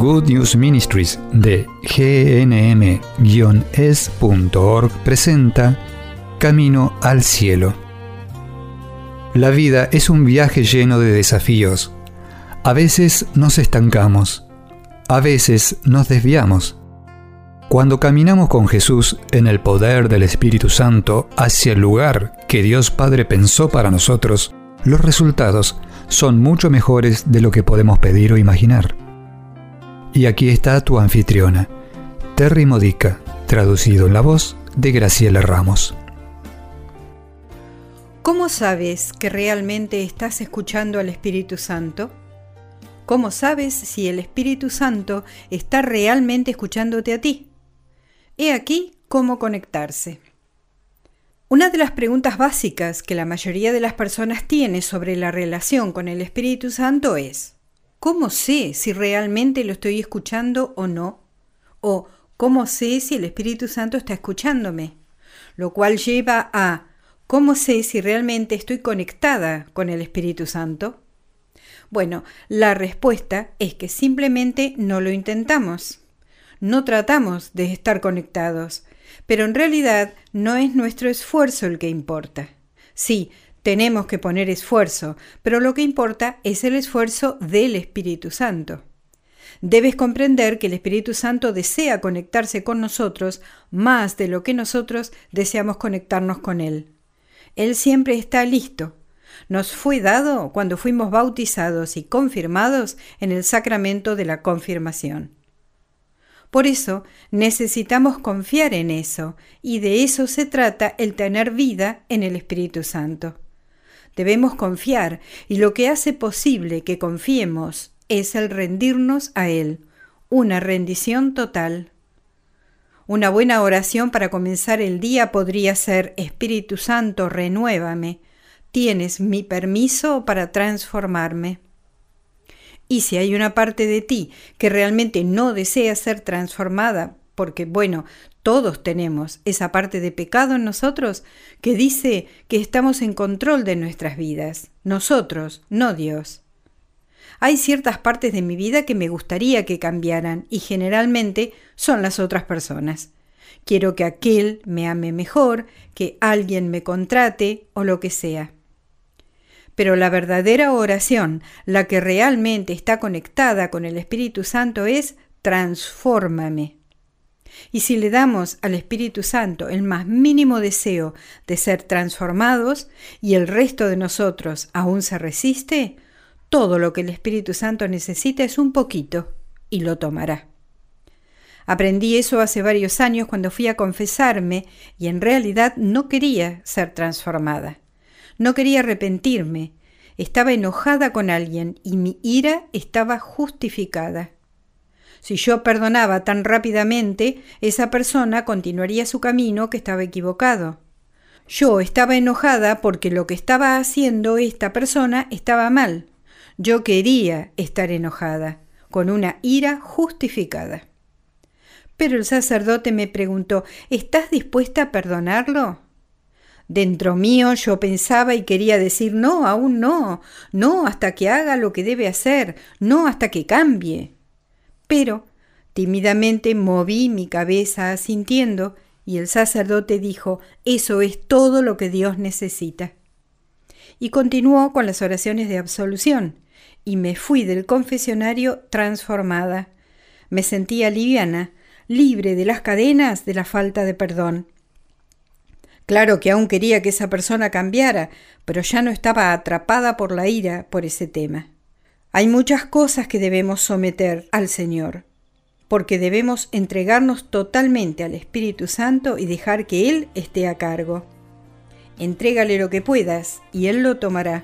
Good News Ministries de gnm-es.org presenta Camino al Cielo. La vida es un viaje lleno de desafíos. A veces nos estancamos, a veces nos desviamos. Cuando caminamos con Jesús en el poder del Espíritu Santo hacia el lugar que Dios Padre pensó para nosotros, los resultados son mucho mejores de lo que podemos pedir o imaginar. Y aquí está tu anfitriona, Terry Modica, traducido en la voz de Graciela Ramos. ¿Cómo sabes que realmente estás escuchando al Espíritu Santo? ¿Cómo sabes si el Espíritu Santo está realmente escuchándote a ti? He aquí cómo conectarse. Una de las preguntas básicas que la mayoría de las personas tiene sobre la relación con el Espíritu Santo es, ¿Cómo sé si realmente lo estoy escuchando o no? O ¿cómo sé si el Espíritu Santo está escuchándome? Lo cual lleva a ¿cómo sé si realmente estoy conectada con el Espíritu Santo? Bueno, la respuesta es que simplemente no lo intentamos. No tratamos de estar conectados, pero en realidad no es nuestro esfuerzo el que importa. Sí, tenemos que poner esfuerzo, pero lo que importa es el esfuerzo del Espíritu Santo. Debes comprender que el Espíritu Santo desea conectarse con nosotros más de lo que nosotros deseamos conectarnos con Él. Él siempre está listo. Nos fue dado cuando fuimos bautizados y confirmados en el sacramento de la confirmación. Por eso necesitamos confiar en eso, y de eso se trata el tener vida en el Espíritu Santo. Debemos confiar y lo que hace posible que confiemos es el rendirnos a Él, una rendición total. Una buena oración para comenzar el día podría ser Espíritu Santo, renuévame. Tienes mi permiso para transformarme. Y si hay una parte de ti que realmente no desea ser transformada, porque bueno, todos tenemos esa parte de pecado en nosotros que dice que estamos en control de nuestras vidas, nosotros, no Dios. Hay ciertas partes de mi vida que me gustaría que cambiaran y generalmente son las otras personas. Quiero que aquel me ame mejor, que alguien me contrate o lo que sea. Pero la verdadera oración, la que realmente está conectada con el Espíritu Santo es transfórmame. Y si le damos al Espíritu Santo el más mínimo deseo de ser transformados y el resto de nosotros aún se resiste, todo lo que el Espíritu Santo necesita es un poquito y lo tomará. Aprendí eso hace varios años cuando fui a confesarme y en realidad no quería ser transformada. No quería arrepentirme. Estaba enojada con alguien y mi ira estaba justificada. Si yo perdonaba tan rápidamente, esa persona continuaría su camino que estaba equivocado. Yo estaba enojada porque lo que estaba haciendo esta persona estaba mal. Yo quería estar enojada, con una ira justificada. Pero el sacerdote me preguntó, ¿estás dispuesta a perdonarlo? Dentro mío yo pensaba y quería decir, no, aún no, no hasta que haga lo que debe hacer, no hasta que cambie. Pero tímidamente moví mi cabeza asintiendo y el sacerdote dijo, eso es todo lo que Dios necesita. Y continuó con las oraciones de absolución, y me fui del confesionario transformada. Me sentía liviana, libre de las cadenas de la falta de perdón. Claro que aún quería que esa persona cambiara, pero ya no estaba atrapada por la ira por ese tema. Hay muchas cosas que debemos someter al Señor, porque debemos entregarnos totalmente al Espíritu Santo y dejar que Él esté a cargo. Entrégale lo que puedas y Él lo tomará.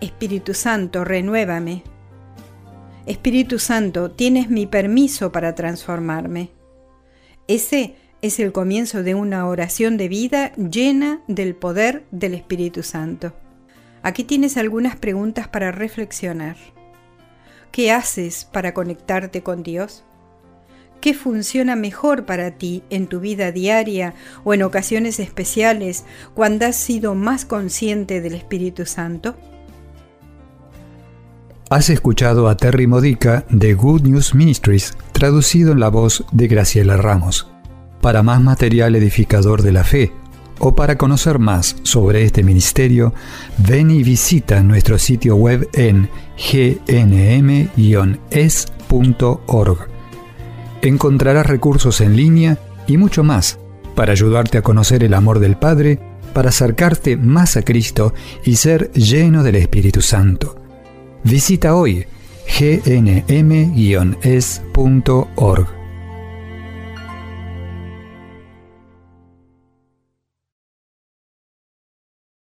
Espíritu Santo, renuévame. Espíritu Santo, tienes mi permiso para transformarme. Ese es el comienzo de una oración de vida llena del poder del Espíritu Santo. Aquí tienes algunas preguntas para reflexionar. ¿Qué haces para conectarte con Dios? ¿Qué funciona mejor para ti en tu vida diaria o en ocasiones especiales cuando has sido más consciente del Espíritu Santo? Has escuchado a Terry Modica de Good News Ministries, traducido en la voz de Graciela Ramos. Para más material edificador de la fe, o para conocer más sobre este ministerio, ven y visita nuestro sitio web en gnm-es.org. Encontrarás recursos en línea y mucho más para ayudarte a conocer el amor del Padre, para acercarte más a Cristo y ser lleno del Espíritu Santo. Visita hoy gnm-es.org.